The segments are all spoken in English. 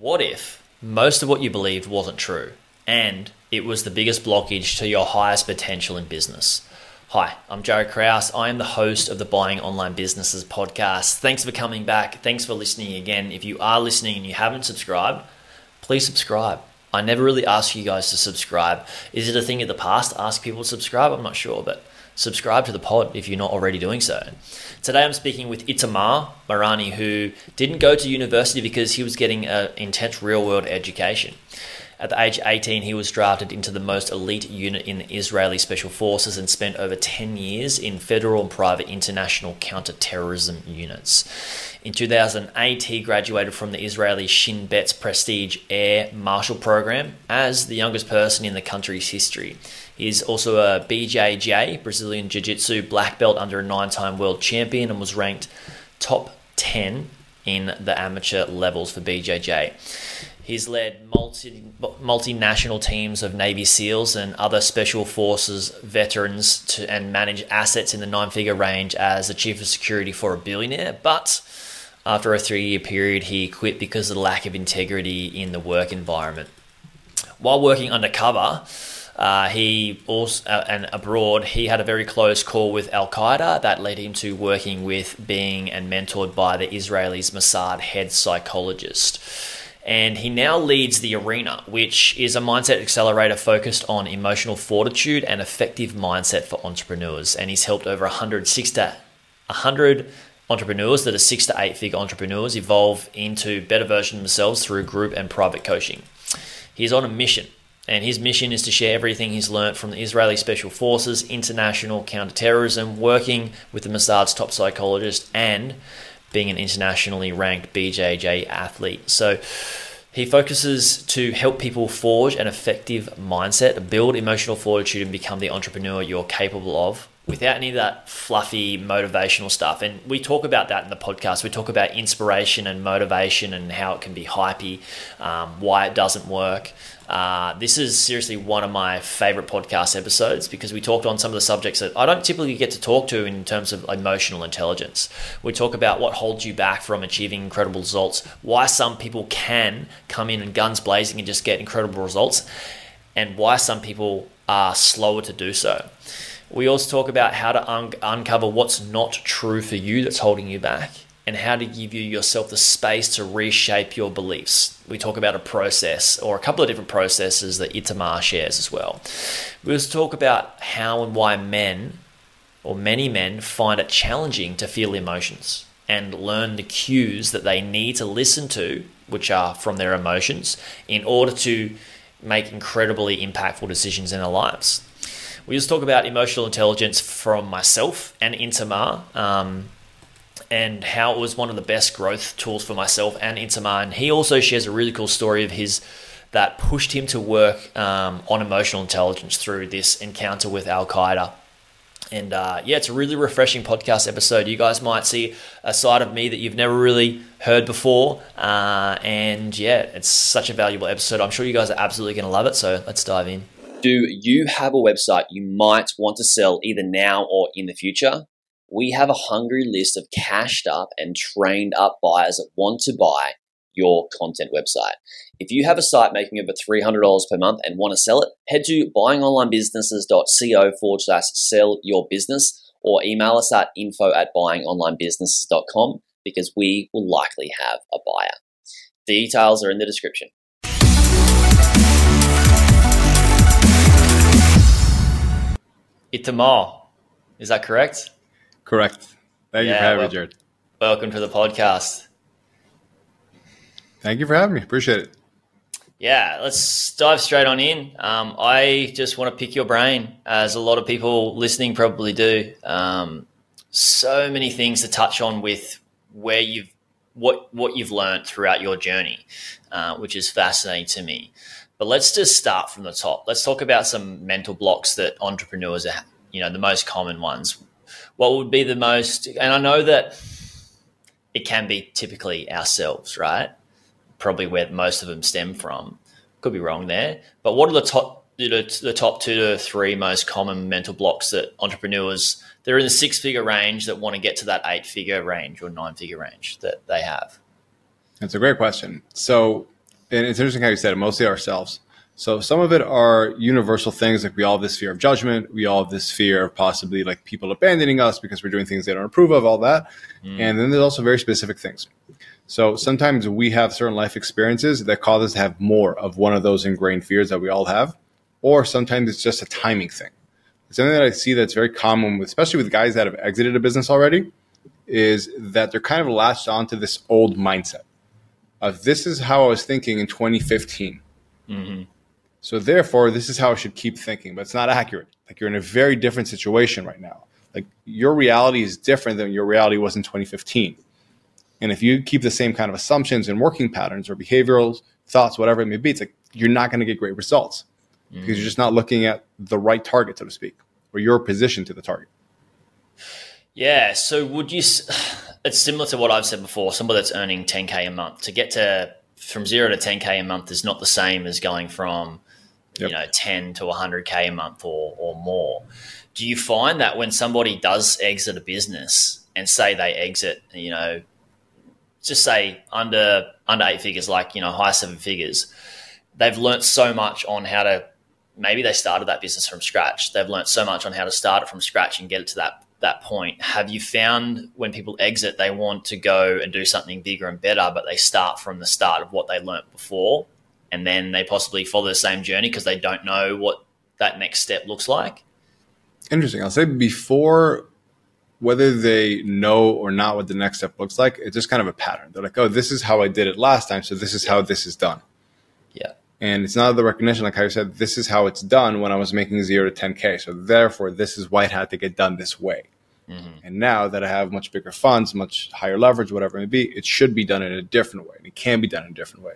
What if most of what you believed wasn't true and it was the biggest blockage to your highest potential in business? Hi, I'm Jaryd Krause. I am the host of the Buying Online Businesses podcast. Thanks for coming back. Thanks for listening again. If you are listening and you haven't subscribed, please subscribe. I never really ask you guys to subscribe. Is it a thing of the past? To ask people to subscribe? I'm not sure, but subscribe to the pod if you're not already doing so. Today I'm speaking with Itamar Marani, who didn't go to university because he was getting an intense real world education. At the age of 18, he was drafted into the most elite unit in the Israeli Special Forces and spent over 10 years in federal and private international counter-terrorism units. In 2008, he graduated from the Israeli Shin Bet's prestige Air Marshal Program as the youngest person in the country's history. He is also a BJJ, Brazilian Jiu Jitsu black belt under a nine time world champion and was ranked top 10 in the amateur levels for BJJ. He's led multi, multinational teams of Navy SEALs and other special forces veterans to, and managed assets in the nine figure range as the chief of security for a billionaire. But after a three year period, he quit because of the lack of integrity in the work environment. While working undercover, uh, he also uh, and abroad, he had a very close call with Al Qaeda that led him to working with, being and mentored by the Israelis Mossad head psychologist and he now leads the Arena, which is a mindset accelerator focused on emotional fortitude and effective mindset for entrepreneurs. And he's helped over 106 to 100 entrepreneurs that are six to eight figure entrepreneurs evolve into better versions of themselves through group and private coaching. He's on a mission, and his mission is to share everything he's learned from the Israeli Special Forces, international counterterrorism, working with the Mossad's top psychologist, and being an internationally ranked BJJ athlete. So he focuses to help people forge an effective mindset, build emotional fortitude, and become the entrepreneur you're capable of without any of that fluffy motivational stuff. And we talk about that in the podcast. We talk about inspiration and motivation and how it can be hypey, um, why it doesn't work. Uh, this is seriously one of my favorite podcast episodes because we talked on some of the subjects that I don't typically get to talk to in terms of emotional intelligence. We talk about what holds you back from achieving incredible results, why some people can come in and guns blazing and just get incredible results, and why some people are slower to do so. We also talk about how to un- uncover what's not true for you that's holding you back and how to give you yourself the space to reshape your beliefs. We talk about a process or a couple of different processes that Itamar shares as well. We also talk about how and why men or many men find it challenging to feel emotions and learn the cues that they need to listen to, which are from their emotions, in order to make incredibly impactful decisions in their lives. We just talk about emotional intelligence from myself and Itamar. Um, and how it was one of the best growth tools for myself and Itamar. And he also shares a really cool story of his that pushed him to work um, on emotional intelligence through this encounter with Al Qaeda. And uh, yeah, it's a really refreshing podcast episode. You guys might see a side of me that you've never really heard before. Uh, and yeah, it's such a valuable episode. I'm sure you guys are absolutely going to love it. So let's dive in. Do you have a website you might want to sell either now or in the future? we have a hungry list of cashed up and trained up buyers that want to buy your content website. If you have a site making over $300 per month and want to sell it, head to buyingonlinebusinesses.co forward slash sell your business or email us at info at buyingonlinebusinesses.com because we will likely have a buyer. Details are in the description. Itamar, is that correct? Correct. Thank yeah, you for having well, me, Jaryd. Welcome to the podcast. Thank you for having me. Appreciate it. Yeah, let's dive straight on in. Um, I just want to pick your brain, as a lot of people listening probably do. Um, so many things to touch on with where you've what what you've learned throughout your journey, uh, which is fascinating to me. But let's just start from the top. Let's talk about some mental blocks that entrepreneurs are, you know, the most common ones. What would be the most and i know that it can be typically ourselves right? Probably where most of them stem from. Could be wrong there. But what are the top the top two to three most common mental blocks that entrepreneurs they're in the six figure range that want to get to that eight figure range or nine figure range that they have? That's a great question. So and it's interesting how you said it, mostly ourselves. So some of it are universal things like we all have this fear of judgment, we all have this fear of possibly like people abandoning us because we're doing things they don't approve of, all that. Mm. And then there's also very specific things. So sometimes we have certain life experiences that cause us to have more of one of those ingrained fears that we all have, or sometimes it's just a timing thing. Something that I see that's very common, with, especially with guys that have exited a business already, is that they're kind of latched onto this old mindset of this is how I was thinking in 2015. Mm-hmm so therefore, this is how I should keep thinking, but it's not accurate. Like you're in a very different situation right now. Like your reality is different than your reality was in 2015. And if you keep the same kind of assumptions and working patterns or behavioral thoughts, whatever it may be, it's like you're not going to get great results mm-hmm. because you're just not looking at the right target, so to speak, or your position to the target. Yeah. So would you? It's similar to what I've said before. Somebody that's earning 10k a month to get to from zero to 10k a month is not the same as going from yep. you know 10 to 100k a month or, or more do you find that when somebody does exit a business and say they exit you know just say under under eight figures like you know high seven figures they've learnt so much on how to maybe they started that business from scratch they've learnt so much on how to start it from scratch and get it to that that point have you found when people exit they want to go and do something bigger and better but they start from the start of what they learnt before and then they possibly follow the same journey because they don't know what that next step looks like? Interesting. I'll say before whether they know or not what the next step looks like, it's just kind of a pattern. They're like, oh, this is how I did it last time, so this is how this is done. And it's not the recognition, like I said, this is how it's done when I was making zero to 10K. So therefore, this is why it had to get done this way. Mm-hmm. And now that I have much bigger funds, much higher leverage, whatever it may be, it should be done in a different way. And it can be done in a different way.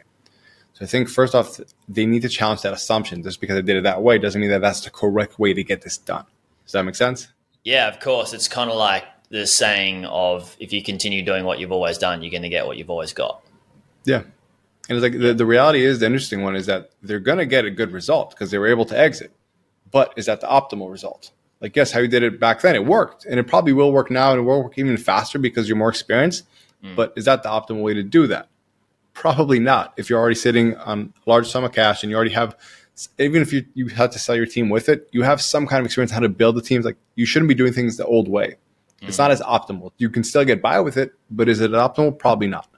So I think first off, they need to challenge that assumption. Just because I did it that way doesn't mean that that's the correct way to get this done. Does that make sense? Yeah, of course. It's kind of like the saying of if you continue doing what you've always done, you're going to get what you've always got. Yeah. And it's like the, the reality is the interesting one is that they're going to get a good result because they were able to exit. But is that the optimal result? Like, yes, how you did it back then, it worked. And it probably will work now and it will work even faster because you're more experienced. Mm. But is that the optimal way to do that? Probably not. If you're already sitting on a large sum of cash and you already have, even if you, you had to sell your team with it, you have some kind of experience how to build the teams. Like you shouldn't be doing things the old way. Mm. It's not as optimal. You can still get by with it, but is it optimal? Probably not.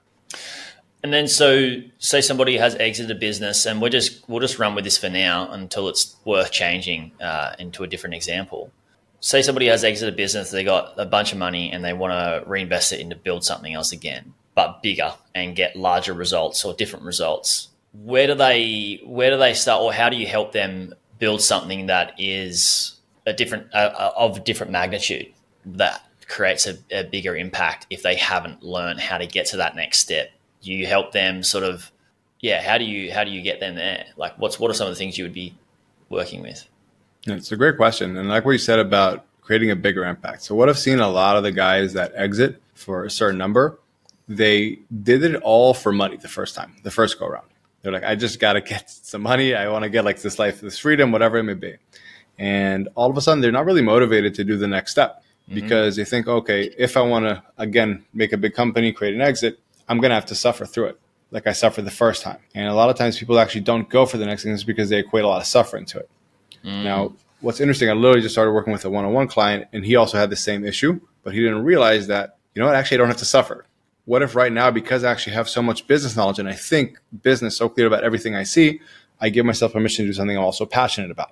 And then, so say somebody has exited a business, and we're just we'll just run with this for now until it's worth changing uh, into a different example. Say somebody has exited a business, they got a bunch of money, and they want to reinvest it into build something else again but bigger and get larger results or different results. Where do they where do they start, or how do you help them build something that is a different uh, of different magnitude that creates a, a bigger impact if they haven't learned how to get to that next step? You help them sort of yeah. How do you how do you get them there? Like what's what are some of the things you would be working with? It's a great question, and like what you said about creating a bigger impact. So what I've seen a lot of the guys that exit for a certain number they did it all for money the first time, the first go around. They're like, I just got to get some money. I want to get like this life, this freedom, whatever it may be. And all of a sudden, they're not really motivated to do the next step mm-hmm. because they think, okay, if I want to, again, make a big company, create an exit, I'm going to have to suffer through it like I suffered the first time. And a lot of times people actually don't go for the next thing is because they equate a lot of suffering to it. Mm. Now, what's interesting, I literally just started working with a one on one client and he also had the same issue, but he didn't realize that, you know what, actually, I don't have to suffer what if right now, because I actually have so much business knowledge and I think business so clear about everything I see, I give myself permission to do something I'm also passionate about.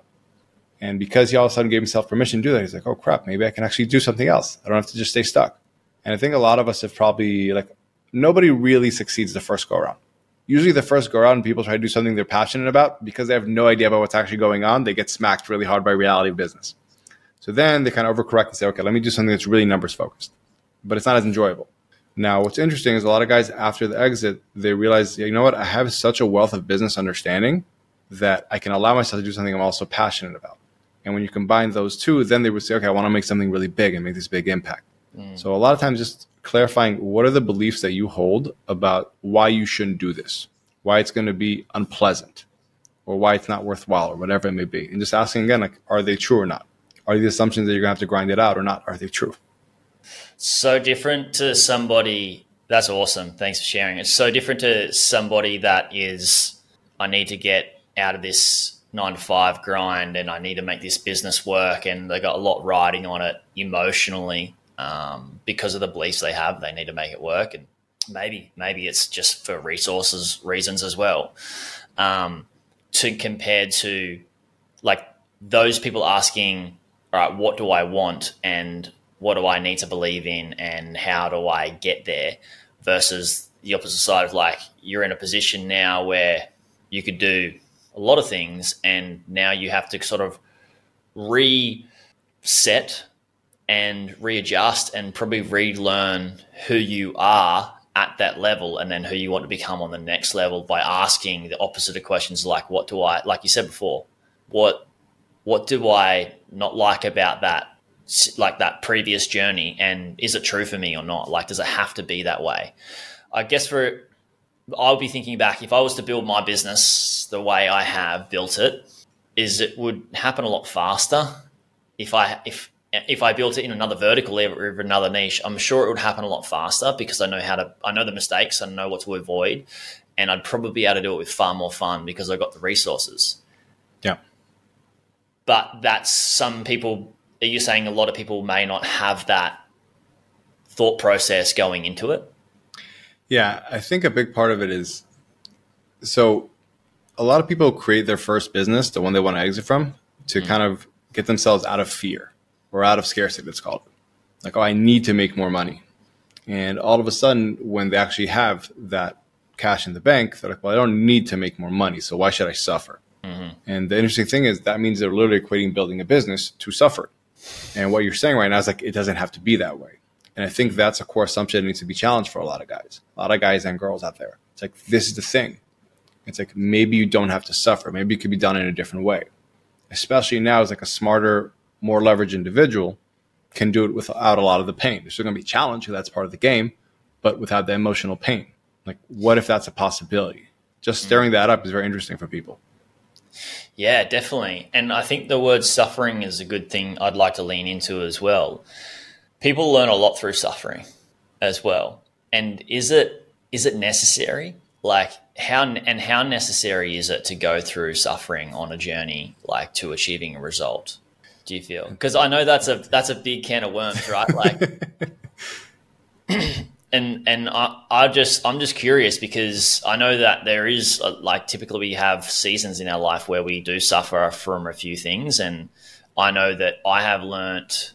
And because he all of a sudden gave himself permission to do that, he's like, oh crap, maybe I can actually do something else. I don't have to just stay stuck. And I think a lot of us have probably like nobody really succeeds the first go around. Usually the first go around, people try to do something they're passionate about because they have no idea about what's actually going on. They get smacked really hard by reality of business. So then they kind of overcorrect and say, okay, let me do something that's really numbers focused. But it's not as enjoyable. Now, what's interesting is a lot of guys after the exit, they realize, you know what, I have such a wealth of business understanding that I can allow myself to do something I'm also passionate about. And when you combine those two, then they would say, okay, I want to make something really big and make this big impact. Mm. So a lot of times just clarifying what are the beliefs that you hold about why you shouldn't do this, why it's going to be unpleasant, or why it's not worthwhile, or whatever it may be. And just asking again, like, are they true or not? Are the assumptions that you're going to have to grind it out or not? Are they true? so different to somebody that's awesome thanks for sharing it's so different to somebody that is I need to get out of this nine to five grind and I need to make this business work. And they got a lot riding on it emotionally um, because of the beliefs they have. They need to make it work. And maybe, maybe it's just for resources reasons as well. Um, to compare to like those people asking, all right, what do I want? And what do I need to believe in? And how do I get there? Versus the opposite side of like, you're in a position now where you could do a lot of things, and now you have to sort of reset and readjust and probably relearn who you are at that level and then who you want to become on the next level by asking the opposite of questions like what do I like you said before what what do I not like about that like that previous journey and is it true for me or not? Like does it have to be that way? I guess for I'll be thinking back if I was to build my business the way I have built it, is it would happen a lot faster if I if if I built it in another vertical or another niche. I'm sure it would happen a lot faster because I know how to I know the mistakes, I know what to avoid, and I'd probably be able to do it with far more fun because I've got the resources. Yeah. But that's some people. Are you saying a lot of people may not have that thought process going into it? Yeah, I think a big part of it is so a lot of people create their first business, the one they want to exit from, to mm kind of get themselves out of fear or out of scarcity, let's. Like, oh, I need to make more money. And all of a sudden, when they actually have that cash in the bank, they're like, well, I don't need to make more money. So why should I suffer? Mm-hmm. And the interesting thing is that means they're literally equating building a business to suffer. And what you're saying right now is like, it doesn't have to be that way. And I think that's a core assumption that needs to be challenged for a lot of guys, a lot of guys and girls out there. It's like, this is the thing. It's like, maybe you don't have to suffer. Maybe it could be done in a different way. Especially now, as like a smarter, more leveraged individual can do it without a lot of the pain. There's still going to be challenge, that's part of the game, but without the emotional pain. Like, what if that's a possibility? Just mm. stirring that up is very interesting for people. Yeah, definitely. And I think the word suffering is a good thing I'd like to lean into as well people learn a lot through suffering as well. And is it is it necessary? Like how and how necessary is it to go through suffering on a journey like to achieving a result? Do you feel? Because I know that's a that's a big can of worms, right? Like and and I, I just I'm just curious because I know that there is a, like typically we have seasons in our life where we do suffer from a few things and I know that I have learnt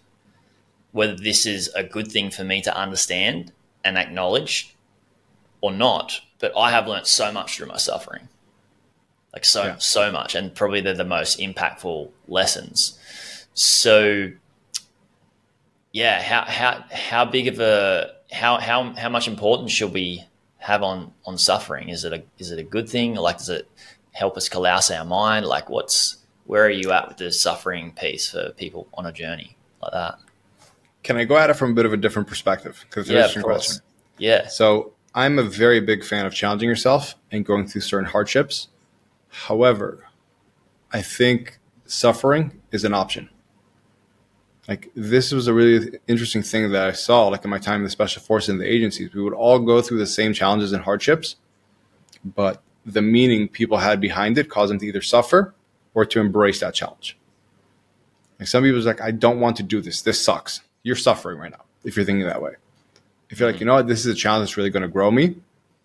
whether this is a good thing for me to understand and acknowledge or not. But I have learned so much through my suffering, like so yeah. so much, and probably they're the most impactful lessons. So, yeah, how how how big of a how how how much importance should we have on on suffering? Is it a is it a good thing? Like, does it help us collapse our mind? Like, what's where are you at with the suffering piece for people on a journey like that? Can I go at it from a bit of a different perspective? Because it's yeah, interesting question. Yeah. So I'm a very big fan of challenging yourself and going through certain hardships. However, I think suffering is an option. Like this was a really interesting thing that I saw, like in my time in the special forces and the agencies. We would all go through the same challenges and hardships, but the meaning people had behind it caused them to either suffer or to embrace that challenge. Like some people people's like, I don't want to do this. This sucks you're suffering right now if you're thinking that way. If you're like, mm-hmm. you know what, this is a challenge that's really going to grow me,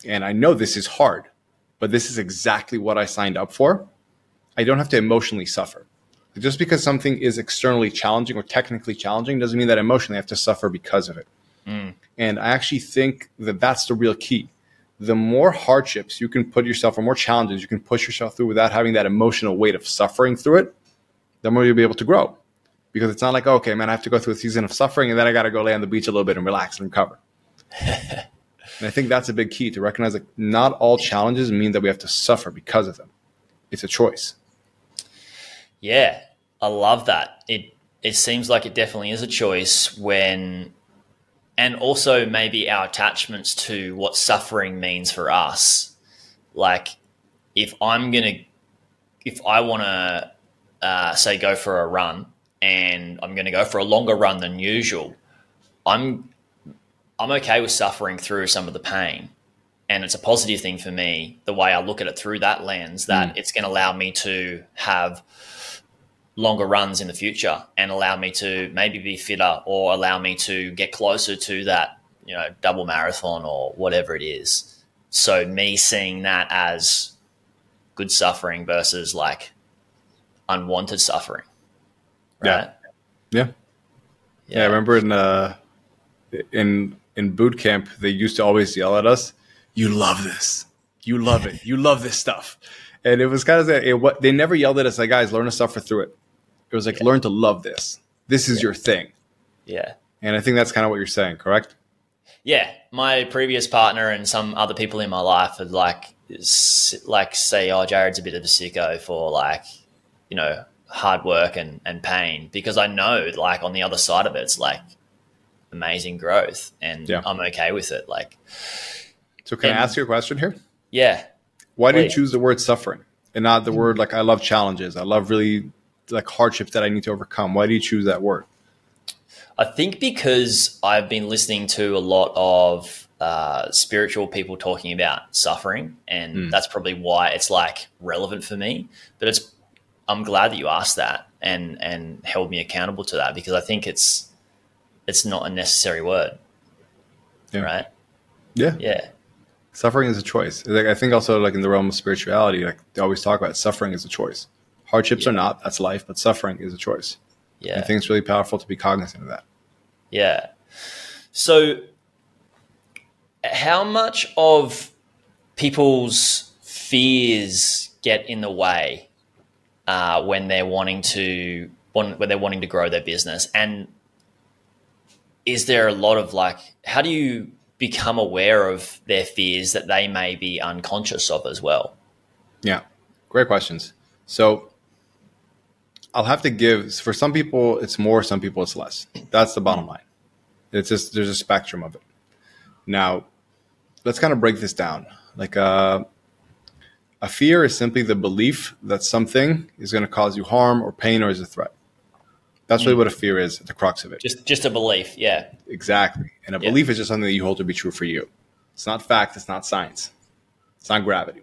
and I know this is hard, but this is exactly what I signed up for, I don't have to emotionally suffer. Just because something is externally challenging or technically challenging doesn't mean that emotionally I have to suffer because of it. Mm. And I actually think that that's the real key. The more hardships you can put yourself, or more challenges you can push yourself through without having that emotional weight of suffering through it, the more you'll be able to grow because it's not like, okay, man, I have to go through a season of suffering and then I got to go lay on the beach a little bit and relax and recover. and I think that's a big key to recognize that not all challenges mean that we have to suffer because of them. It's a choice. Yeah, I love that. It it seems like it definitely is a choice when and also maybe our attachments to what suffering means for us. Like if I'm going to if I want to uh, say go for a run and I'm going to go for a longer run than usual, I'm I'm okay with suffering through some of the pain and it's a positive thing for me the way I look at it through that lens that mm. it's going to allow me to have longer runs in the future and allow me to maybe be fitter or allow me to get closer to that you know double marathon or whatever it is. So me seeing that as good suffering versus like unwanted suffering. Right? yeah. Yeah yeah, yeah. i remember in uh in in boot camp they used to always yell at us you love this. You love it. You love this stuff. And it was kind of that what they never yelled at us like guys learn to suffer through it it was like yeah. learn to love this this is yeah. your thing yeah and i think that's kind of what you're saying correct yeah my previous partner and some other people in my life had like like say oh jaryd's a bit of a sicko for like you know hard work and, and pain because i know like on the other side of it it's like amazing growth and yeah. i'm okay with it like so can and, I ask you a question here? Yeah. Why do you choose the word suffering and not the mm-hmm. word like I love challenges? I love really like hardships that I need to overcome. Why do you choose that word? I think because I've been listening to a lot of uh, spiritual people talking about suffering, and mm. that's probably why it's like relevant for me. But it's I'm glad that you asked that and and held me accountable to that because I think it's it's not a necessary word, yeah. right? Yeah, yeah suffering is a choice. Like I think also like in the realm of spirituality, like they always talk about suffering is a choice. Hardships yeah. are not, that's life, but suffering is a choice. Yeah. I think it's really powerful to be cognizant of that. Yeah. So how much of people's fears get in the way uh, when they're wanting to when they're wanting to grow their business and is there a lot of like how do you become aware of their fears that they may be unconscious of as well? Yeah, great questions. So I'll have to give for some people it's more, some people it's less. That's the bottom line. It's just there's a spectrum of it. Now, let's kind of break this down. Like uh, a fear is simply the belief that something is going to cause you harm or pain or is a threat. That's really mm. what a fear is, the crux of it. Just just a belief, yeah. Exactly. And a yeah. belief is just something that you hold to be true for you. It's not fact, it's not science. It's not gravity.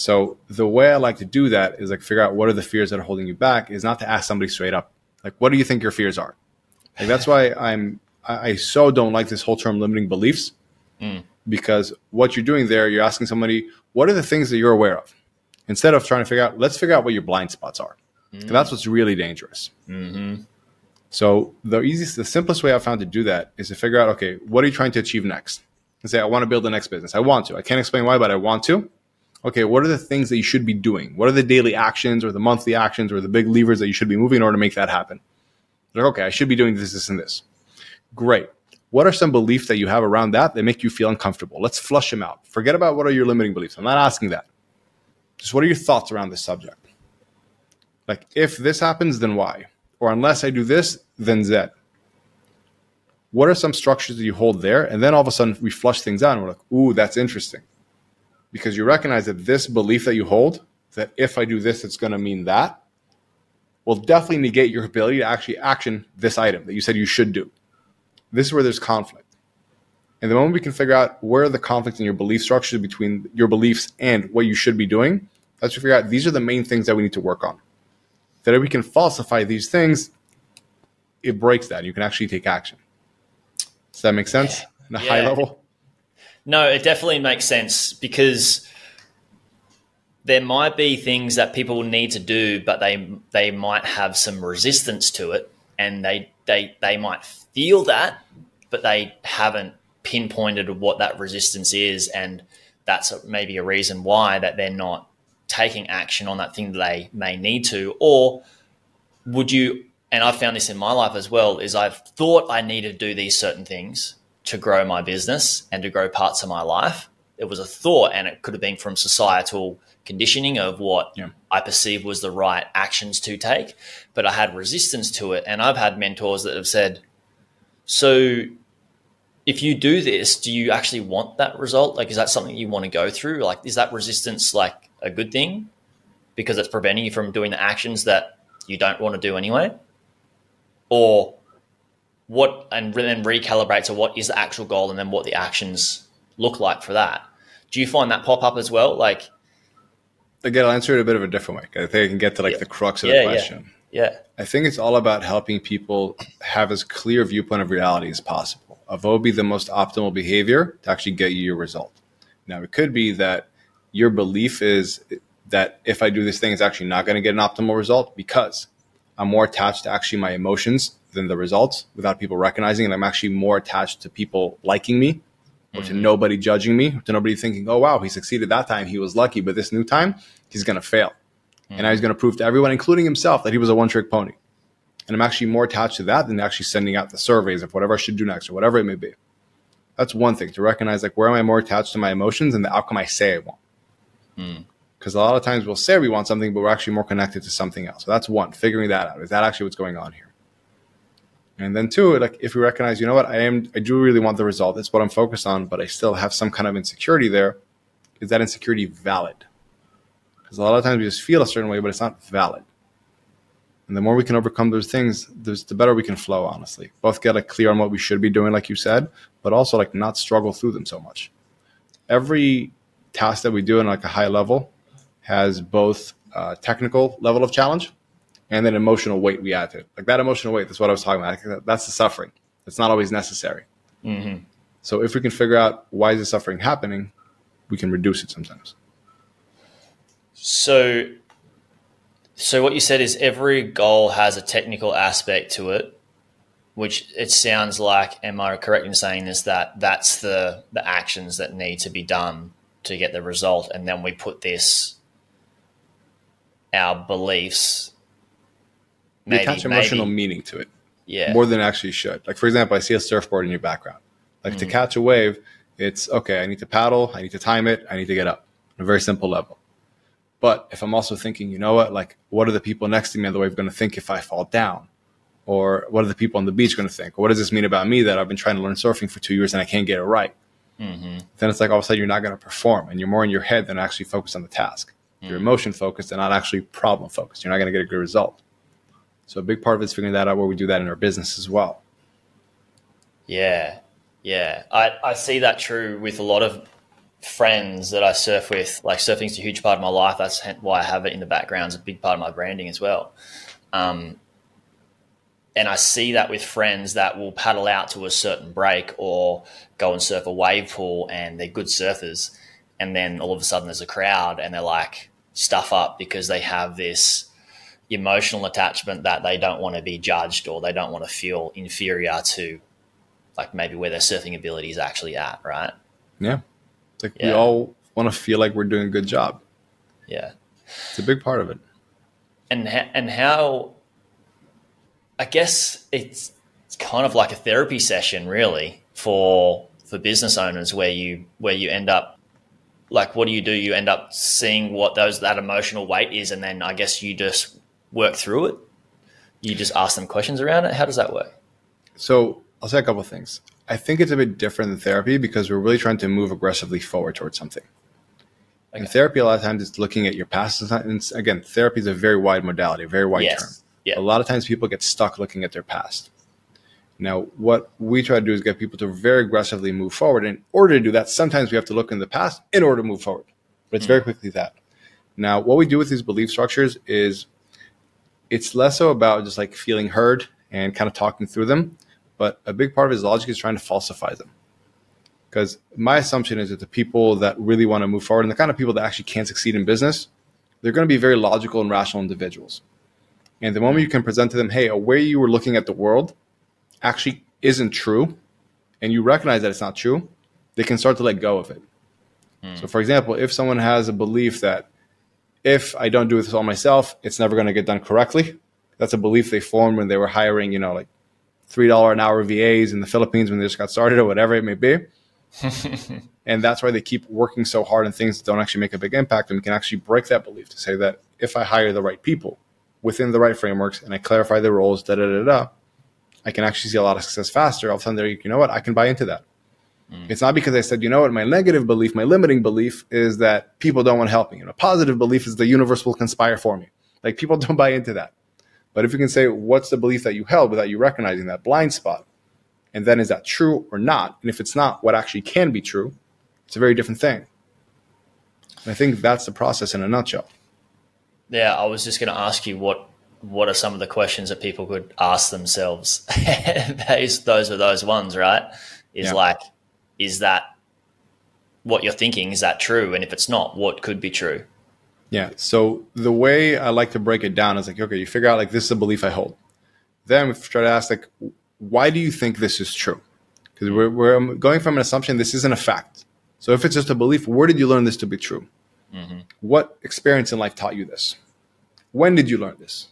So the way I like to do that is like figure out what are the fears that are holding you back is not to ask somebody straight up. Like what do you think your fears are? Like that's why I'm I, I so don't like this whole term limiting beliefs. Mm. Because what you're doing there, you're asking somebody, what are the things that you're aware of? Instead of trying to figure out, let's figure out what your blind spots are. Mm. That's what's really dangerous. Mm-hmm. So the easiest, the simplest way I found to do that is to figure out, okay, what are you trying to achieve next? And say, I want to build the next business. I want to. I can't explain why, but I want to. Okay, what are the things that you should be doing? What are the daily actions or the monthly actions or the big levers that you should be moving in order to make that happen? Like, okay, I should be doing this, this, and this. Great. What are some beliefs that you have around that that make you feel uncomfortable? Let's flush them out. Forget about what are your limiting beliefs. I'm not asking that. Just what are your thoughts around this subject? Like, if this happens, then why? Or unless I do this, then Z. What are some structures that you hold there? And then all of a sudden we flush things out and we're like, ooh, that's interesting. Because you recognize that this belief that you hold, that if I do this, it's going to mean that, will definitely negate your ability to actually action this item that you said you should do. This is where there's conflict. And the moment we can figure out where the conflict in your belief structures between your beliefs and what you should be doing, let's figure out these are the main things that we need to work on that if we can falsify these things, it breaks that. You can actually take action. Does that make sense? Yeah. a yeah. high level? No, it definitely makes sense because there might be things that people need to do, but they they might have some resistance to it, and they they they might feel that, but they haven't pinpointed what that resistance is, and that's maybe a reason why that they're not taking action on that thing that they may need to? Or would you, and I've found this in my life as well, is I've thought I needed to do these certain things to grow my business and to grow parts of my life. It was a thought, and it could have been from societal conditioning of what yeah. I perceived was the right actions to take, but I had resistance to it. And I've had mentors that have said, So if you do this, do you actually want that result? Like, is that something you want to go through? Like, is that resistance like a good thing because it's preventing you from doing the actions that you don't want to do anyway? Or what, and then recalibrate to what is the actual goal and then what the actions look like for that. Do you find that pop up as well? Like, again, I'll answer it a bit of a different way. I think I can get to like Yeah. the crux of Yeah, the yeah. question. yeah, I think it's all about helping people have as clear a viewpoint of reality as possible. Of what would be the most optimal behavior to actually get you your result. Now, it could be that your belief is that if I do this thing, it's actually not going to get an optimal result because I'm more attached to actually my emotions than the results without people recognizing it. I'm actually more attached to people liking me or to mm-hmm. nobody judging me, or to nobody thinking, oh, wow, he succeeded that time. He was lucky, but this new time, he's going to fail. Mm-hmm. And now he's going to prove to everyone, including himself, that he was a one trick pony. And I'm actually more attached to that than actually sending out the surveys of whatever I should do next or whatever it may be. That's one thing to recognize like where am I more attached to my emotions and the outcome I say I want. Hmm. Because a lot of times we'll say we want something, but we're actually more connected to something else. So that's one, figuring that out. Is that actually what's going on here? And then two, like if we recognize, you know what, I am I do really want the result. It's what I'm focused on, but I still have some kind of insecurity there. Is that insecurity valid? Because a lot of times we just feel a certain way, but it's not valid. And the more we can overcome those things, the better we can flow, honestly. Both get like clear on what we should be doing, like you said, but also like not struggle through them so much. Every task that we do in like a high level has both technical level of challenge and then emotional weight we add to it. Like that emotional weight, that's what I was talking about. That's the suffering. It's not always necessary. Mm-hmm. So if we can figure out why is the suffering happening, we can reduce it sometimes. So, so what you said is every goal has a technical aspect to it, which it sounds like. Am I correct in saying this? That that's the the actions that need to be done to get the result, and then we put this our beliefs. We attach emotional meaning to it. yeah, more than it actually should. Like for example, I see a surfboard in your background. Like to mm. catch a wave, it's okay. I need to paddle. I need to time it. I need to get up. On a very simple level. But if I'm also thinking, you know what? Like, what are the people next to me on the wave going to think if I fall down? Or what are the people on the beach going to think? Or what does this mean about me that I've been trying to learn surfing for two years and I can't get it right? Mm-hmm. Then it's like all of a sudden you're not going to perform and you're more in your head than actually focused on the task. You're mm. emotion focused and not actually problem focused. You're not going to get a good result. So a big part of it is figuring that out where we do that in our business as well. Yeah, yeah. I, I see that true with a lot of friends that I surf with. Like surfing's a huge part of my life. That's why I have it in the background. It's a big part of my branding as well. Um, and I see that with friends that will paddle out to a certain break or go and surf a wave pool and they're good surfers. And then all of a sudden there's a crowd and they're like stuff up because they have this emotional attachment that they don't want to be judged or they don't want to feel inferior to like maybe where their surfing ability is actually at, right? Yeah. It's like we all want to feel like we're doing a good job. Yeah. It's a big part of it. And ha- and how I guess it's it's kind of like a therapy session really for for business owners where you where you end up like what do you do? You end up seeing what those that emotional weight is and then I guess you just work through it. You just ask them questions around it. How does that work? So I'll say a couple of things. I think it's a bit different than therapy because we're really trying to move aggressively forward towards something. In therapy, a lot of times it's looking at your past. And again, therapy is a very wide modality, a very wide Yes. term. Yeah. A lot of times people get stuck looking at their past. Now, what we try to do is get people to very aggressively move forward. In order to do that, sometimes we have to look in the past in order to move forward. But it's very mm. quickly that. Now, what we do with these belief structures is it's less so about just like feeling heard and kind of talking through them, but a big part of his logic is trying to falsify them. Because my assumption is that the people that really want to move forward and the kind of people that actually can succeed in business, they're going to be very logical and rational individuals. And the moment you can present to them, hey, a way you were looking at the world actually isn't true, and you recognize that it's not true, they can start to let go of it. Hmm. So, for example, if someone has a belief that if I don't do this all myself, it's never going to get done correctly, that's a belief they formed when they were hiring, you know, like three dollar an hour VAs in the Philippines when they just got started or whatever it may be. and that's why they keep working so hard on things that don't actually make a big impact. And we can actually break that belief to say that if I hire the right people within the right frameworks and I clarify the roles, da da da da, I can actually see a lot of success faster. All of a sudden, they're like, you know what, I can buy into that. Mm. It's not because I said, you know what, my negative belief, my limiting belief is that people don't want to help me. And a positive belief is the universe will conspire for me. Like people don't buy into that. But if you can say, what's the belief that you held without you recognizing that blind spot? And then is that true or not? And if it's not, what actually can be true? It's a very different thing. I think that's the process in a nutshell. Yeah, I was just going to ask you what what are some of the questions that people could ask themselves? those those are those ones, right? Is yeah. like, is that what you're thinking? Is that true? And if it's not, what could be true? Yeah. So the way I like to break it down is like, okay, you figure out like this is a belief I hold. Then we try to ask like, why do you think this is true? Because we're, we're going from an assumption this isn't a fact. So if it's just a belief, where did you learn this to be true? Mm-hmm. What experience in life taught you this? When did you learn this?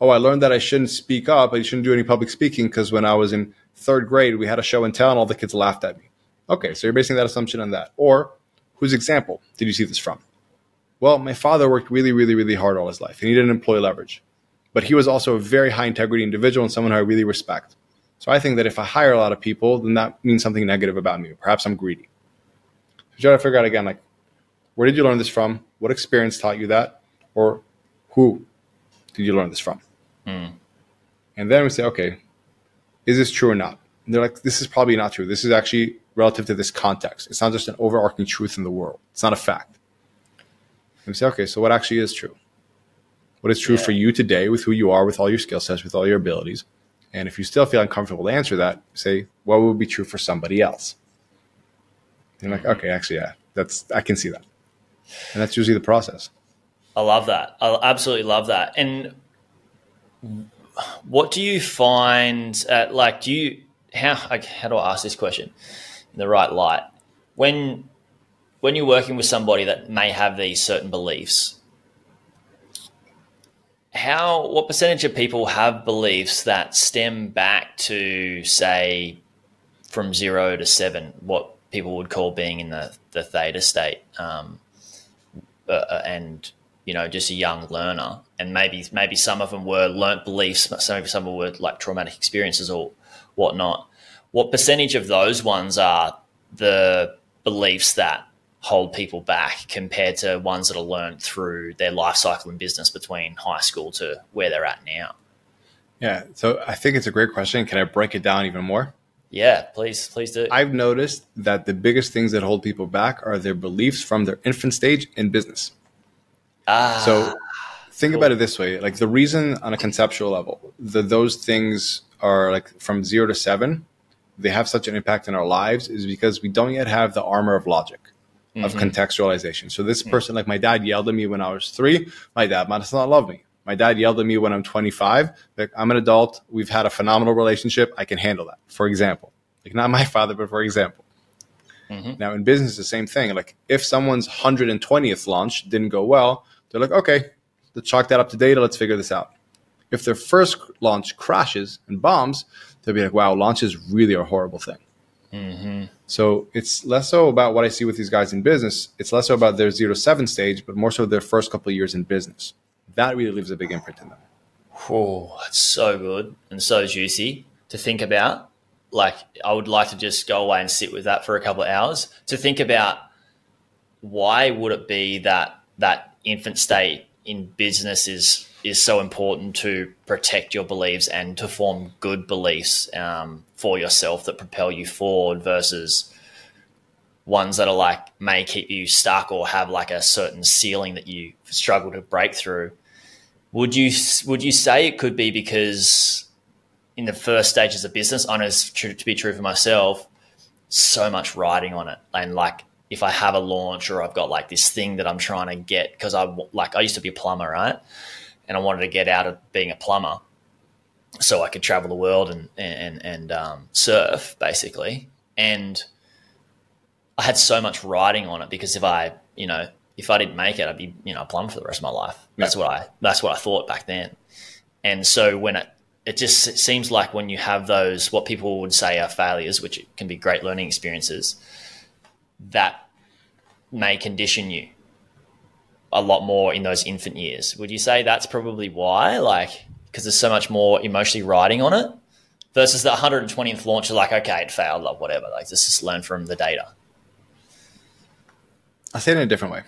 Oh, I learned that I shouldn't speak up. I shouldn't do any public speaking because when I was in third grade, we had a show and tell, and all the kids laughed at me. Okay, so you're basing that assumption on that. Or whose example did you see this from? Well, my father worked really, really, really hard all his life, and he didn't employ leverage. But he was also a very high integrity individual and someone who I really respect. So I think that if I hire a lot of people, then that means something negative about me. Perhaps I'm greedy. So you try to figure out again, like, where did you learn this from? What experience taught you that? Or who did you learn this from? Mm. And then we say, okay, is this true or not? And they're like, this is probably not true. This is actually relative to this context. It's not just an overarching truth in the world. It's not a fact. And we say, okay, so what actually is true? What is true yeah. for you today with who you are, with all your skill sets, with all your abilities? And if you still feel uncomfortable to answer that, say, what would be true for somebody else? And you're like, mm-hmm. okay, actually, yeah, that's I can see that. And that's usually the process. I love that. I absolutely love that. And what do you find at, like do you how how do I ask this question in the right light? When when you're working with somebody that may have these certain beliefs, how what percentage of people have beliefs that stem back to say from zero to seven, what people would call being in the, the theta state, um, uh, uh and you know just a young learner, and maybe maybe some of them were learnt beliefs, some of them were like traumatic experiences or whatnot. What percentage of those ones are the beliefs that hold people back compared to ones that are learned through their life cycle in business between high school to where they're at now? Yeah, so I think it's a great question. Can I break it down even more? Yeah, please, please do. I've noticed that the biggest things that hold people back are their beliefs from their infant stage in business. Ah. So think cool. about it this way: like the reason on a conceptual level that those things are like from zero to seven, they have such an impact in our lives is because we don't yet have the armor of logic mm-hmm. of contextualization. So this person, like my dad, yelled at me when I was three. My dad must not love me. My dad yelled at me when I'm 25. Like I'm an adult. We've had a phenomenal relationship. I can handle that. For example, like not my father, but for example. Mm-hmm. Now in business, the same thing. Like if someone's 120th launch didn't go well, they're like, okay, let's chalk that up to data. Let's figure this out. If their first launch crashes and bombs, they'll be like, wow, launches really are a horrible thing. Mm-hmm. So it's less so about what I see with these guys in business. It's less so about their zero seven stage, but more so their first couple of years in business. That really leaves a big imprint in them. Oh, that's so good and so juicy to think about. Like, I would like to just go away and sit with that for a couple of hours to think about why would it be that that infant state in business is is so important to protect your beliefs and to form good beliefs um, for yourself that propel you forward versus ones that are like may keep you stuck or have like a certain ceiling that you struggle to break through. Would you would you say it could be because in the first stages of business, true, to be true for myself, so much riding on it and like if I have a launch or I've got like this thing that I'm trying to get because I like I used to be a plumber, right? And I wanted to get out of being a plumber so I could travel the world and and and um, surf basically. And I had so much riding on it because if I, you know, if I didn't make it, I'd be, you know, a plumber for the rest of my life. Yeah. That's what I that's what I thought back then. And so when it it just seems like when you have those what people would say are failures, which can be great learning experiences that may condition you a lot more in those infant years. Would you say that's probably why? Like, because there's so much more emotionally riding on it versus the 120th launch, like, okay, it failed, like, whatever. Like, let's just learn from the data. I'll say it in a different way.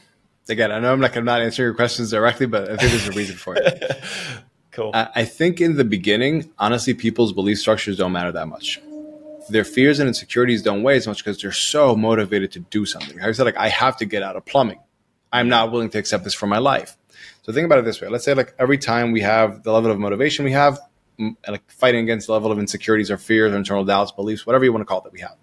Again, I know I'm like, I'm not answering your questions directly, but I think there's a reason for it. cool. I, I think in the beginning, honestly, people's belief structures don't matter that much their fears and insecurities don't weigh as much because they're so motivated to do something. I said, like, I have to get out of plumbing. I'm not willing to accept this for my life. So think about it this way. Let's say like every time we have the level of motivation we have, like fighting against the level of insecurities or fears or internal doubts, beliefs, whatever you want to call it that we have.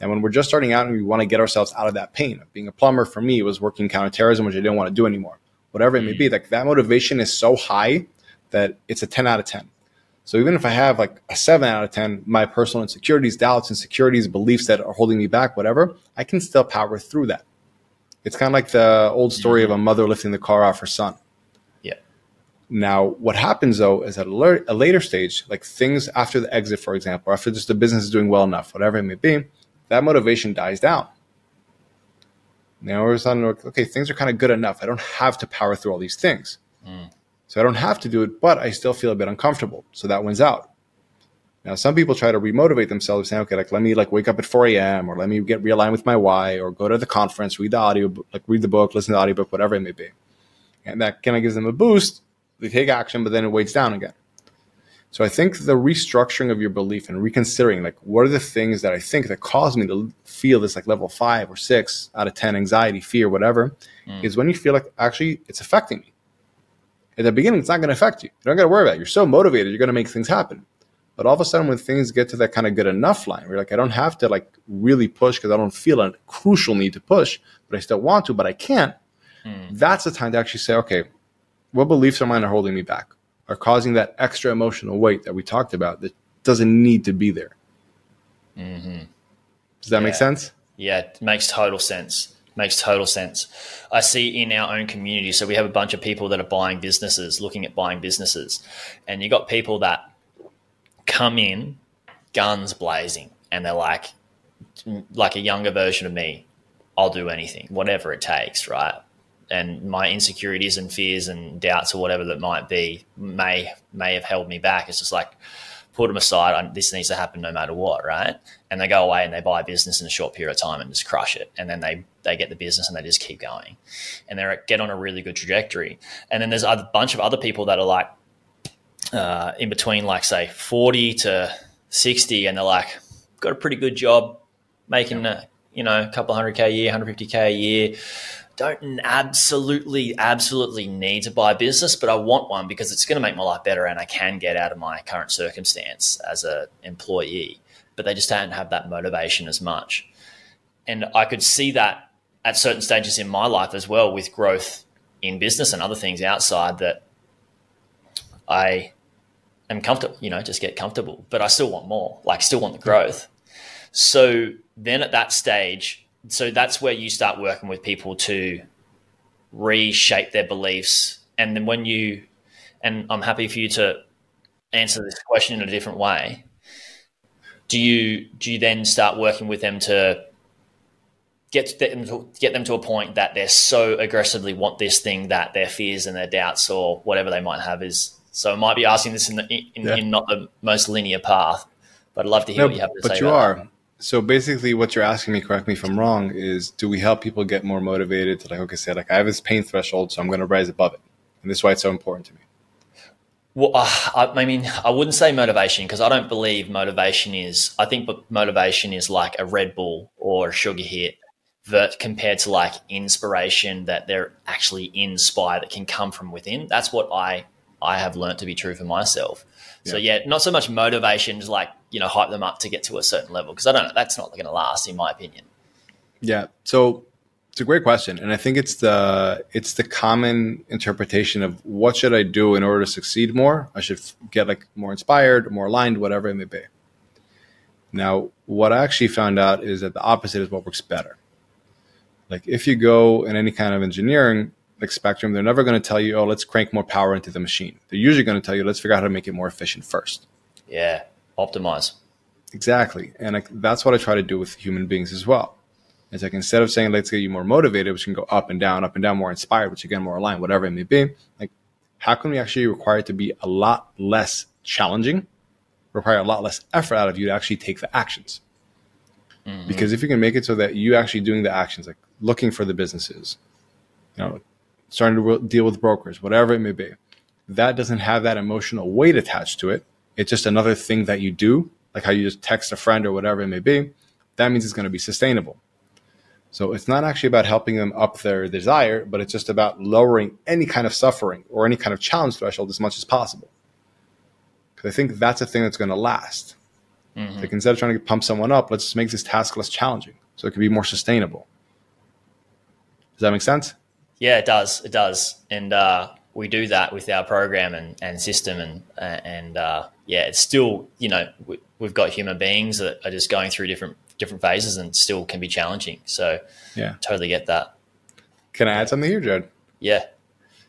And when we're just starting out and we want to get ourselves out of that pain, being a plumber for me was working counterterrorism, which I didn't want to do anymore. Whatever it may be, mm. like that motivation is so high that it's a 10 out of 10. So even if I have like a seven out of 10, my personal insecurities, doubts, insecurities, beliefs that are holding me back, whatever, I can still power through that. It's kind of like the old story of a mother lifting the car off her son. Yeah. Now, what happens though is at a later stage, like things after the exit, for example, after just the business is doing well enough, whatever it may be, that motivation dies down. Now we're on, okay, things are kind of good enough. I don't have to power through all these things. Mm. So I don't have to do it, but I still feel a bit uncomfortable. So that wins out. Now, some people try to remotivate themselves, saying, "Okay, like let me like wake up at 4 a.m. or let me get realigned with my why, or go to the conference, read the audio, like read the book, listen to the audiobook, whatever it may be," and that kind of gives them a boost. They take action, but then it weights down again. So I think the restructuring of your belief and reconsidering, like, what are the things that I think that cause me to feel this like level five or six out of 10 anxiety, fear, whatever, mm. is when you feel like actually it's affecting me. At the beginning, it's not going to affect you. You don't got to worry about it. You're so motivated, you're going to make things happen. But all of a sudden, when things get to that kind of good enough line, where like, I don't have to like really push because I don't feel a crucial need to push, but I still want to, but I can't. Mm. That's the time to actually say, okay, what beliefs of mine are holding me back? are causing that extra emotional weight that we talked about that doesn't need to be there. Mm-hmm. Does that yeah. make sense? Yeah, it makes total sense. Makes total sense. I see in our own community, so we have a bunch of people that are buying businesses, looking at buying businesses, and you got people that come in guns blazing, and they're like, like a younger version of me. I'll do anything, whatever it takes, right? and my insecurities and fears and doubts or whatever that might be may may have held me back. It's just like put them aside. I, this needs to happen no matter what, right? And they go away and they buy a business in a short period of time and just crush it. And then they they get the business and they just keep going, and they get on a really good trajectory. And then there's a bunch of other people that are like uh, in between, like say forty to sixty, and they're like got a pretty good job, making a, you know a couple hundred k a year, hundred fifty k a year don't absolutely, absolutely need to buy a business, but I want one because it's going to make my life better and I can get out of my current circumstance as an employee. But they just don't have that motivation as much. And I could see that at certain stages in my life as well with growth in business and other things outside that I am comfortable, you know, just get comfortable, but I still want more, like still want the growth. So then at that stage, so that's where you start working with people to reshape their beliefs. And then when you and i'm happy for you to answer this question in a different way. Do you do you then start working with them to get them to get them to a point that they're so aggressively want this thing that their fears and their doubts or whatever they might have is so I might be asking this in, the, in, yeah. in not the most linear path but I'd love to hear no, what you have to but say you are that. So basically, what you're asking me, correct me if I'm wrong, is do we help people get more motivated to like, okay, say like I have this pain threshold, so I'm going to rise above it, and this is why it's so important to me. Well, uh, I, I, mean, I wouldn't say motivation because I don't believe motivation is. I think motivation is like a Red Bull or a sugar hit, that compared to like inspiration that they're actually inspired that can come from within. That's what I I have learned to be true for myself. So yeah, not so much motivation to like you know hype them up to get to a certain level because I don't know that's not going to last in my opinion. Yeah, so it's a great question, and I think it's the it's the common interpretation of what should I do in order to succeed more. I should get like more inspired, more aligned, whatever it may be. Now, what I actually found out is that the opposite is what works better. Like if you go in any kind of engineering, like Spectrum, they're never going to tell you, oh, let's crank more power into the machine. They're usually going to tell you, let's figure out how to make it more efficient first. Yeah, optimize. Exactly. And like, that's what I try to do with human beings as well. It's like instead of saying, let's get you more motivated, which can go up and down, up and down, more inspired, which again, more aligned, whatever it may be, like, how can we actually require it to be a lot less challenging, require a lot less effort out of you to actually take the actions? Mm-hmm. Because if you can make it so that you actually doing the actions, like looking for the businesses, you know, starting to deal with brokers, whatever it may be. That doesn't have that emotional weight attached to it. It's just another thing that you do, like how you just text a friend or whatever it may be. That means it's going to be sustainable. So it's not actually about helping them up their desire, but it's just about lowering any kind of suffering or any kind of challenge threshold as much as possible. Because I think that's a thing that's going to last. Mm-hmm. Like instead of trying to pump someone up, let's just make this task less challenging so it can be more sustainable. Does that make sense? Yeah, it does. It does. And uh, we do that with our program and, and system. And, and uh, yeah, it's still, you know, we, we've got human beings that are just going through different different phases and still can be challenging. So yeah, totally get that. Can I add something here, Jaryd? Yeah.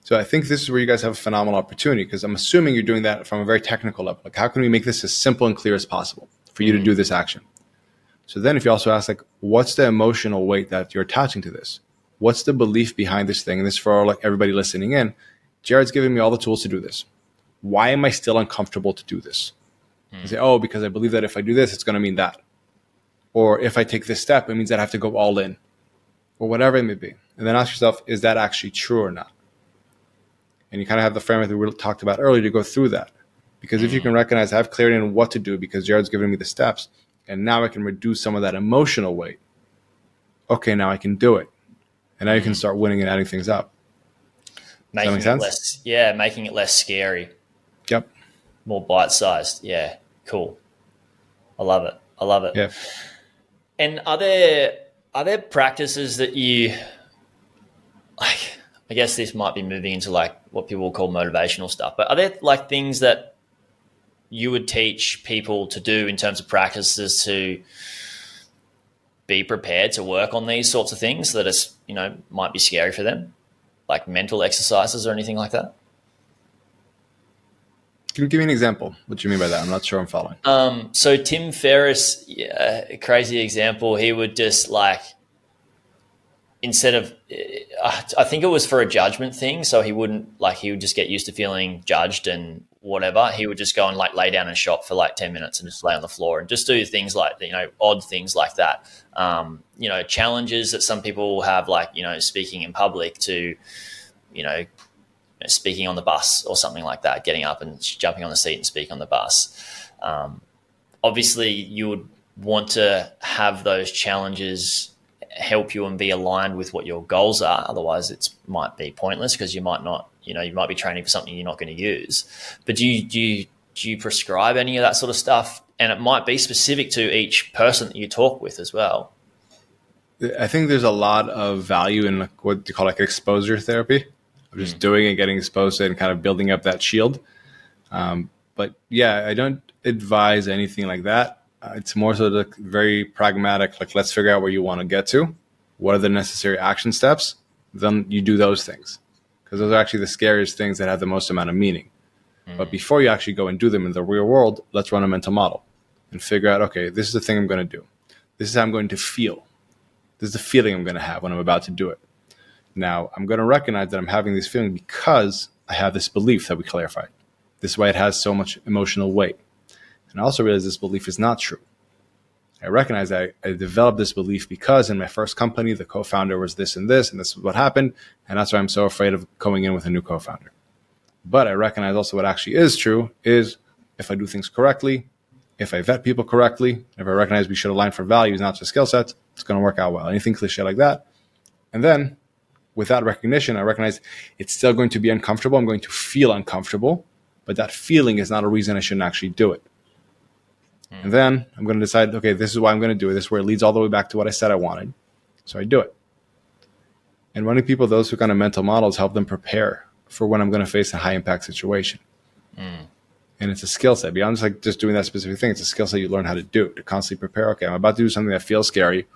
So I think this is where you guys have a phenomenal opportunity because I'm assuming you're doing that from a very technical level. Like, how can we make this as simple and clear as possible for you mm-hmm. to do this action? So then, if you also ask, like, what's the emotional weight that you're attaching to this? What's the belief behind this thing? And this for like everybody listening in. Jaryd's giving me all the tools to do this. Why am I still uncomfortable to do this? Mm-hmm. say, oh, because I believe that if I do this, it's going to mean that. Or if I take this step, it means that I have to go all in, or whatever it may be. And then ask yourself, is that actually true or not? And you kind of have the framework that we talked about earlier to go through that. Because if you can recognize, I have clarity on what to do because Jaryd's giving me the steps, and now I can reduce some of that emotional weight. Okay, now I can do it. And now you can mm. start winning and adding things up. Making it sense? less, yeah, making it less scary. Yep. More bite sized. Yeah, cool. I love it. I love it. Yeah. And are there are there practices that you like? I guess this might be moving into like what people call motivational stuff, but are there like things that you would teach people to do in terms of practices to be prepared to work on these sorts of things that is you know might be scary for them, like mental exercises or anything like that? Can you give me an example? What do you mean by that? I'm not sure I'm following. Um, so Tim Ferriss, yeah, crazy example. He would just like instead of I think it was for a judgment thing, so he wouldn't like he would just get used to feeling judged and whatever. He would just go and like lay down and shop for like ten minutes and just lay on the floor and just do things like you know odd things like that. Um, you know challenges that some people have, like you know speaking in public to you know know, speaking on the bus or something like that, getting up and jumping on the seat and speak on the bus. Um, obviously, you would want to have those challenges help you and be aligned with what your goals are. Otherwise, it might be pointless because you might not, you know, you might be training for something you're not going to use. But do you, do you, do you prescribe any of that sort of stuff? And it might be specific to each person that you talk with as well. I think there's a lot of value in like what you call like exposure therapy of just mm. doing it, getting exposed to it, and kind of building up that shield. Um, but yeah, I don't advise anything like that. Uh, it's more so the very pragmatic, like let's figure out where you want to get to. What are the necessary action steps? Then you do those things because those are actually the scariest things that have the most amount of meaning. Mm. But before you actually go and do them in the real world, let's run a mental model and figure out okay, this is the thing I'm going to do. This is how I'm going to feel. This is the feeling I'm going to have when I'm about to do it. Now, I'm going to recognize that I'm having this feeling because I have this belief that we clarified. This is why it has so much emotional weight. And I also realize this belief is not true. I recognize that I, developed this belief because in my first company, the co founder was this and this, and this is what happened. And that's why I'm so afraid of going in with a new co founder. But I recognize also what actually is true is if I do things correctly, if I vet people correctly, if I recognize we should align for values, not just skill sets, it's going to work out well. Anything cliche like that. And then without recognition, I recognize it's still going to be uncomfortable. I'm going to feel uncomfortable, but that feeling is not a reason I shouldn't actually do it. Mm. And then I'm going to decide, okay, this is why I'm going to do it. This is where it leads all the way back to what I said I wanted. So I do it. And running people those who kind of mental models help them prepare for when I'm going to face a high impact situation. Mm. And it's a skill set beyond just like just doing that specific thing. It's a skill set you learn how to do to constantly prepare. Okay, I'm about to do something that feels scary.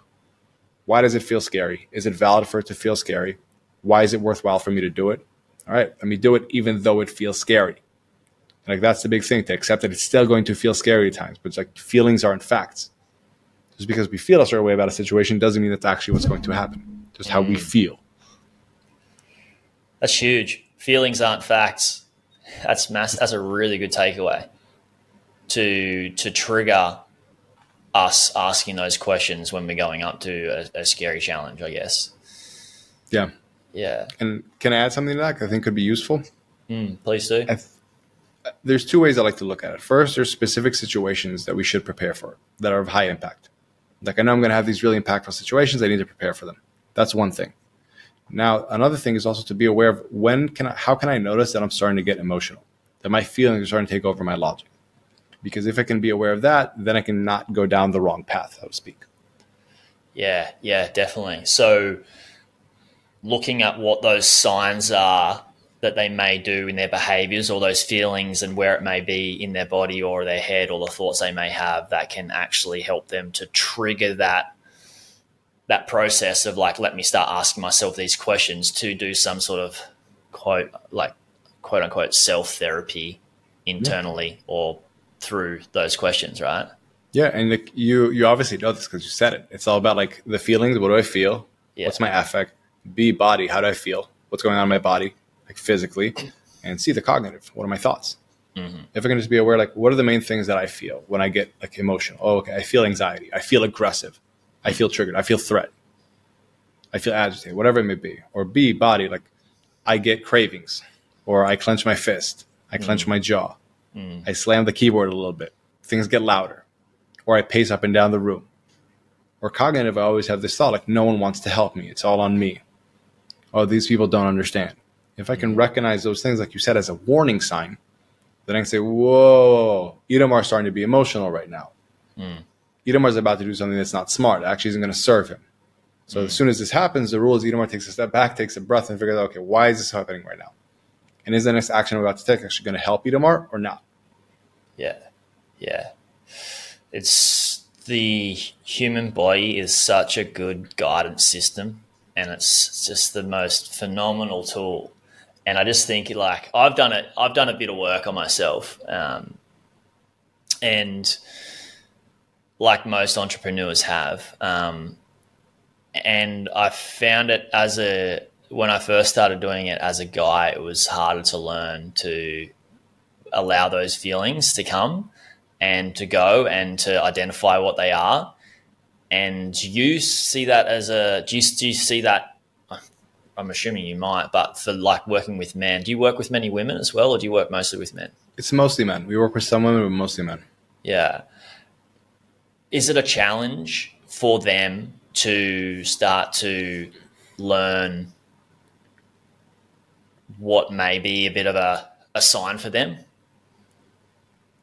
Why does it feel scary? Is it valid for it to feel scary? why is it worthwhile for me to do it? All right, let me do it even though it feels scary. Like that's the big thing to accept that it's still going to feel scary at times, but it's like feelings aren't facts. Just because we feel a certain way about a situation doesn't mean that's actually what's going to happen. Just how we mm. feel. That's huge. Feelings aren't facts. That's mass. That's a really good takeaway. To to trigger us asking those questions when we're going up to a, a scary challenge, I guess. Yeah. Yeah. And can I add something to that? I think could be useful. Mm, please do. Th- there's two ways I like to look at it. First, there's specific situations that we should prepare for that are of high impact. Like I know I'm going to have these really impactful situations. I need to prepare for them. That's one thing. Now, another thing is also to be aware of when can I, how can I notice that I'm starting to get emotional, that my feelings are starting to take over my logic. Because if I can be aware of that, then I can not go down the wrong path, so to speak. Yeah, yeah, definitely. So, looking at what those signs are that they may do in their behaviors or those feelings and where it may be in their body or their head or the thoughts they may have that can actually help them to trigger that that process of like let me start asking myself these questions to do some sort of quote like quote unquote self therapy internally yeah. or through those questions right? Yeah and like you you obviously know this because you said it. It's all about like the feelings. What do i feel? Yeah. what's my affect? B body. How do i feel? What's going on in my body like physically and see the cognitive what are my thoughts mm-hmm. if i can just be aware like what are the main things that i feel when i get like emotional oh okay i feel anxiety i feel aggressive I feel triggered. I feel threat. I feel agitated, whatever it may be. Or B, body, like I get cravings, or I clench my fist, I clench my jaw, mm. I slam the keyboard a little bit, things get louder, or I pace up and down the room. Or cognitive, I always have this thought like, no one wants to help me. It's all on me. Oh, these people don't understand. If I can mm. recognize those things, like you said, as a warning sign, then I can say, whoa, Itamar starting to be emotional right now. Mm. Itamar about to do something that's not smart. Actually, isn't going to serve him. So mm. as soon as this happens, the rule is Itamar takes a step back, takes a breath, and figures out, okay, why is this happening right now? And is the next action I'm about to take actually going to help Itamar or not? Yeah, yeah. It's the human body is such a good guidance system, and it's just the most phenomenal tool. And I just think, like, I've done it. I've done a bit of work on myself, um, and like most entrepreneurs have. Um, and I found it as a when I first started doing it as a guy, it was harder to learn to allow those feelings to come and to go and to identify what they are. And do you see that as a do you, do you see that? I'm assuming you might, but for like working with men, do you work with many women as well, or do you work mostly with men? It's mostly men. We work with some women, but mostly men. Yeah is it a challenge for them to start to learn what may be a bit of a, a sign for them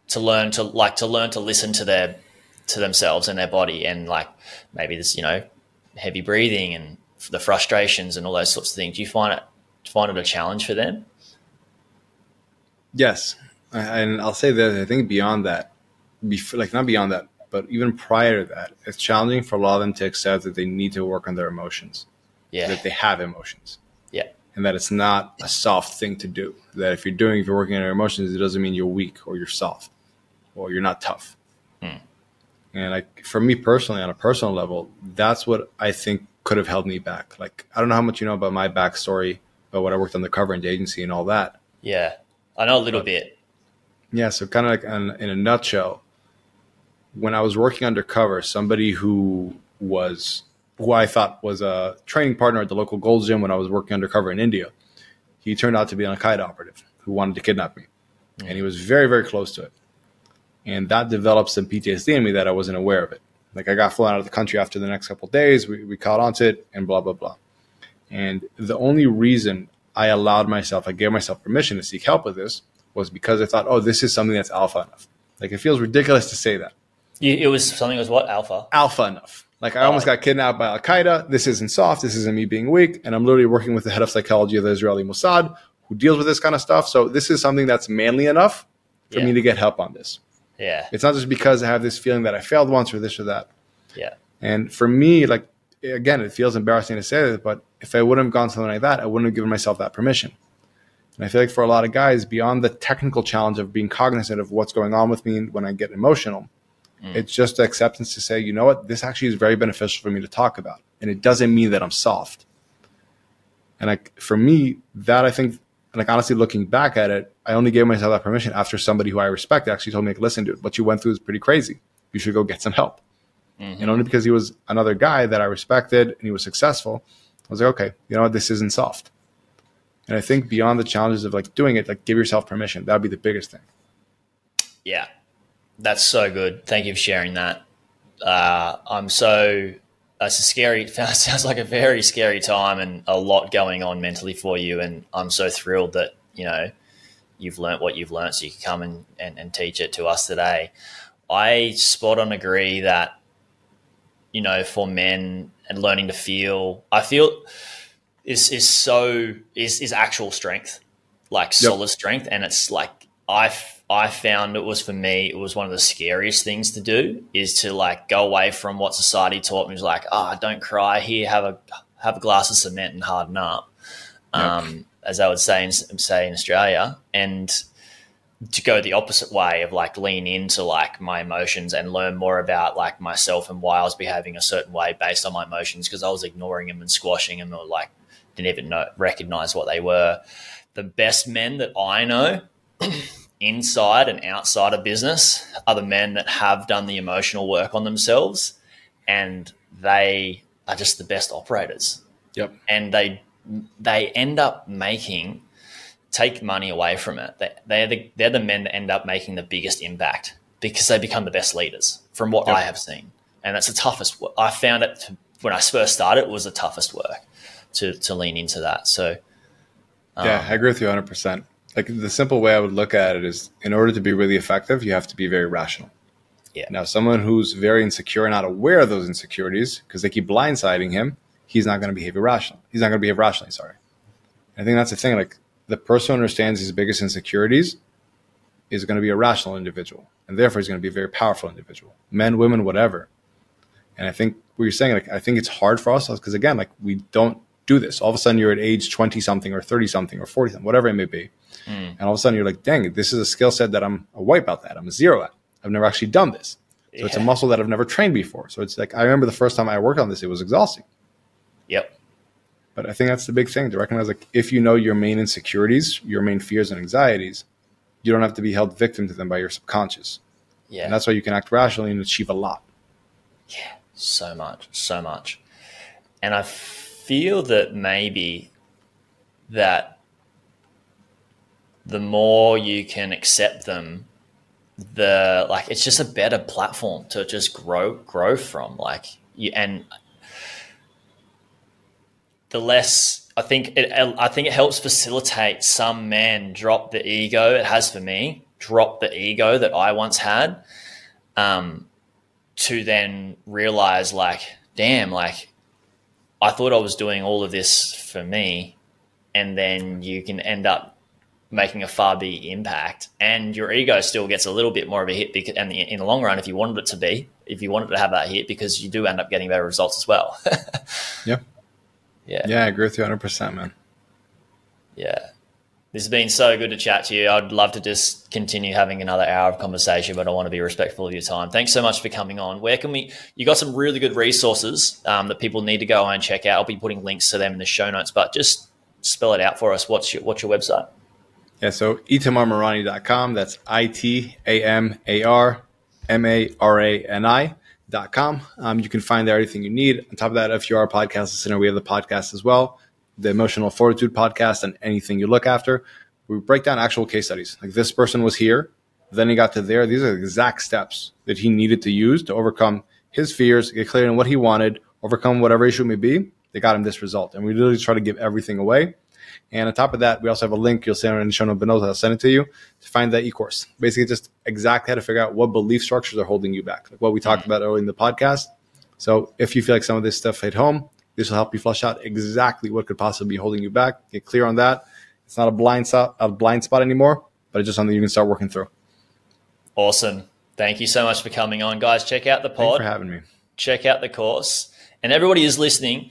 to learn to like to learn to listen to their to themselves and their body and like maybe this you know heavy breathing and the frustrations and all those sorts of things do you find it find it a challenge for them yes and i'll say that i think beyond that before, like not beyond that but even prior to that, it's challenging for a lot of them to accept that they need to work on their emotions. Yeah. That they have emotions. Yeah. And that it's not a soft thing to do. That if you're doing, if you're working on your emotions, it doesn't mean you're weak or you're soft or you're not tough. Hmm. And like for me personally, on a personal level, that's what I think could have held me back. Like I don't know how much you know about my backstory, about what I worked on the cover and agency and all that. Yeah, I know a little but, bit. Yeah, so kind of like in, in a nutshell, when I was working undercover, somebody who was who I thought was a training partner at the local gold Gym when I was working undercover in India, he turned out to be an Al Qaeda operative who wanted to kidnap me, mm-hmm. and he was very very close to it, and that developed some PTSD in me that I wasn't aware of it. Like I got flown out of the country after the next couple days, we, we caught onto it, and blah blah blah. And the only reason I allowed myself, I gave myself permission to seek help with this, was because I thought, oh, this is something that's alpha enough. Like it feels ridiculous to say that it was something that was what alpha? Alpha enough. Like I almost got kidnapped by Al Qaeda. This isn't soft. This isn't me being weak. And I'm literally working with the head of psychology of the Israeli Mossad, who deals with this kind of stuff. So this is something that's manly enough for yeah. me to get help on this. Yeah. It's not just because I have this feeling that I failed once or this or that. Yeah. And for me, like again, it feels embarrassing to say this, but if I wouldn't have gone something like that, I wouldn't have given myself that permission. And I feel like for a lot of guys, beyond the technical challenge of being cognizant of what's going on with me when I get emotional, Mm. It's just acceptance to say, you know what, this actually is very beneficial for me to talk about. And it doesn't mean that I'm soft. And like for me, that I think, like honestly, looking back at it, I only gave myself that permission after somebody who I respect actually told me, like, listen, dude, what you went through is pretty crazy. You should go get some help. Mm-hmm. And only because he was another guy that I respected and he was successful, I was like, okay, you know what, this isn't soft. And I think beyond the challenges of like doing it, like give yourself permission. That would be the biggest thing. Yeah, that's so good. Thank you for sharing that. uh, I'm so Uh, it's a scary. It sounds like a very scary time and a lot going on mentally for you. And I'm so thrilled that you know you've learnt what you've learnt, so you can come and, and, and teach it to us today. I spot on agree that you know for men and learning to feel, I feel is is so is is actual strength, like yep. solid strength, and it's like I I found it was for me it was one of the scariest things to do is to like go away from what society taught me. Was like ah oh, don't cry. Here have a have a glass of cement and harden up yep. um, as I would say in, say in Australia. And to go the opposite way of like lean into like my emotions and learn more about like myself and why I was behaving a certain way based on my emotions because I was ignoring them and squashing them or like didn't even know recognize what they were. The best men that I know inside and outside of business are the men that have done the emotional work on themselves and they are just the best operators. Yep. And they they end up making take money away from it. They, they're the they're the men that end up making the biggest impact because they become the best leaders from what yep. I have seen. And that's the toughest. I found it to, when I first started. It was the toughest work to to lean into that. So um, yeah, I agree with you 100. Like the simple way I would look at it is in order to be really effective, you have to be very rational. Yeah. Now, someone who's very insecure and not aware of those insecurities because they keep blindsiding him, he's not going to behave irrational. He's not going to behave rationally. Sorry. I think that's the thing. Like the person who understands his biggest insecurities is going to be a rational individual, and therefore he's going to be a very powerful individual. Men, women, whatever. And I think what you're saying, like I think it's hard for us because again, like we don't do this. All of a sudden, you're at age 20 something or 30 something or 40 something, whatever it may be. Mm. And all of a sudden, you're like, dang, this is a skill set that I'm a wipe out that. I'm a zero at. I've never actually done this. So yeah. it's a muscle that I've never trained before. So it's like, I remember the first time I worked on this, it was exhausting. Yep. But I think that's the big thing to recognize like, if you know your main insecurities, your main fears and anxieties, you don't have to be held victim to them by your subconscious. Yeah. And that's why you can act rationally and achieve a lot. Yeah. So much. So much. And I feel that maybe that the more you can accept them the like it's just a better platform to just grow grow from like you and the less I think it I think it helps facilitate some men drop the ego it has for me drop the ego that I once had um to then realize like damn like I thought I was doing all of this for me, and then you can end up making a far bigger impact, and your ego still gets a little bit more of a hit. Because, and in the long run, if you wanted it to be, if you wanted to have that hit, because you do end up getting better results as well. yeah, yeah, yeah. I agree with you 100, percent man. Yeah, this has been so good to chat to you. I'd love to just continue having another hour of conversation, but I want to be respectful of your time. Thanks so much for coming on. Where can we? You got some really good resources um, that people need to go and check out. I'll be putting links to them in the show notes, but just spell it out for us. What's your What's your website? Yeah, so itamarmarani.com. That's I T A M A R M A R A N I. Dot com. Um, you can find there everything you need. On top of that, if you are a podcast listener, we have the podcast as well the Emotional Fortitude podcast and anything you look after. We break down actual case studies. Like this person was here, then he got to there. These are the exact steps that he needed to use to overcome his fears, get clear on what he wanted, overcome whatever issue may be. They got him this result. And we literally try to give everything away. And on top of that, we also have a link you'll see on the show notes. I'll send it to you to find that e-course. Basically, just exactly how to figure out what belief structures are holding you back, like what we talked mm-hmm. about earlier in the podcast. So if you feel like some of this stuff hit home, this will help you flush out exactly what could possibly be holding you back. Get clear on that. It's not a blind spot, a blind spot anymore, but it's just something you can start working through. Awesome. Thank you so much for coming on, guys. Check out the pod. Thanks for having me. Check out the course, and everybody is listening.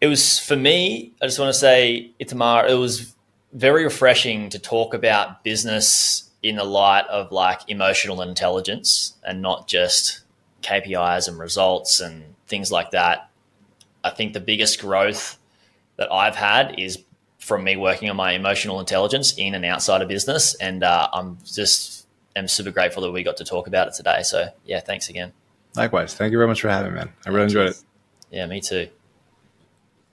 It was for me. I just want to say, Itamar. It was very refreshing to talk about business in the light of like emotional intelligence and not just KPIs and results and things like that. I think the biggest growth that I've had is from me working on my emotional intelligence in and outside of business. And uh, I'm just am super grateful that we got to talk about it today. So yeah, thanks again. Likewise. Thank you very much for having me, man. I really enjoyed it. Yeah, me too.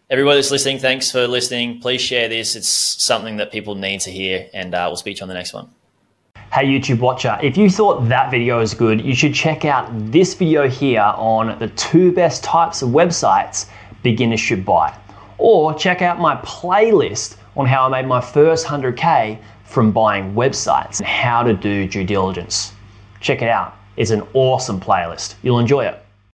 Everybody that's listening, thanks for listening. Please share this. It's something that people need to hear, and uh, we'll speak to you on the next one. Hey YouTube watcher, if you thought that video was good, you should check out this video here on the two best types of websites beginners should buy. Or check out my playlist on how I made my first 100K from buying websites and how to do due diligence. Check it out. It's an awesome playlist. You'll enjoy it.